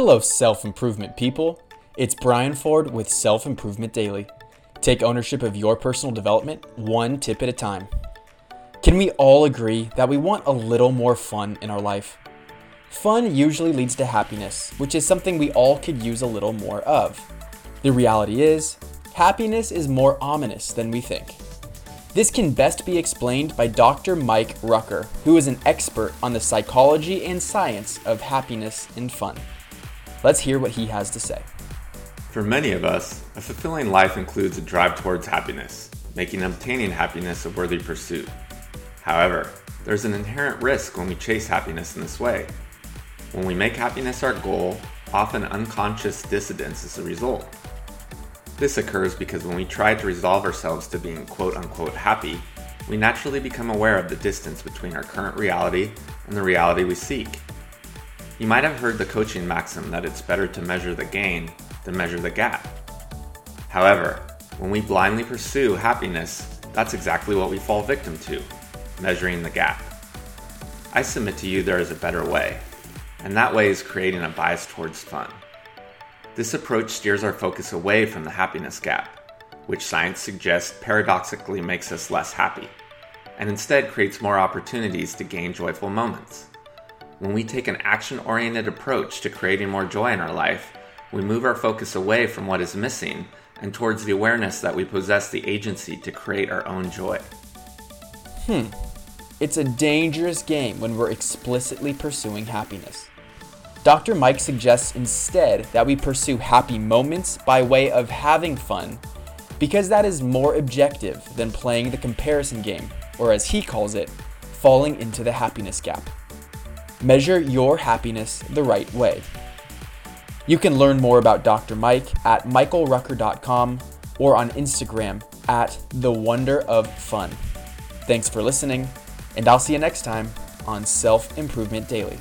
Hello, self improvement people. It's Brian Ford with Self Improvement Daily. Take ownership of your personal development one tip at a time. Can we all agree that we want a little more fun in our life? Fun usually leads to happiness, which is something we all could use a little more of. The reality is, happiness is more ominous than we think. This can best be explained by Dr. Mike Rucker, who is an expert on the psychology and science of happiness and fun. Let's hear what he has to say. For many of us, a fulfilling life includes a drive towards happiness, making obtaining happiness a worthy pursuit. However, there's an inherent risk when we chase happiness in this way. When we make happiness our goal, often unconscious dissidence is the result. This occurs because when we try to resolve ourselves to being quote unquote happy, we naturally become aware of the distance between our current reality and the reality we seek. You might have heard the coaching maxim that it's better to measure the gain than measure the gap. However, when we blindly pursue happiness, that's exactly what we fall victim to measuring the gap. I submit to you there is a better way, and that way is creating a bias towards fun. This approach steers our focus away from the happiness gap, which science suggests paradoxically makes us less happy, and instead creates more opportunities to gain joyful moments. When we take an action oriented approach to creating more joy in our life, we move our focus away from what is missing and towards the awareness that we possess the agency to create our own joy. Hmm. It's a dangerous game when we're explicitly pursuing happiness. Dr. Mike suggests instead that we pursue happy moments by way of having fun, because that is more objective than playing the comparison game, or as he calls it, falling into the happiness gap. Measure your happiness the right way. You can learn more about Dr. Mike at michaelrucker.com or on Instagram at the wonder of fun. Thanks for listening, and I'll see you next time on Self Improvement Daily.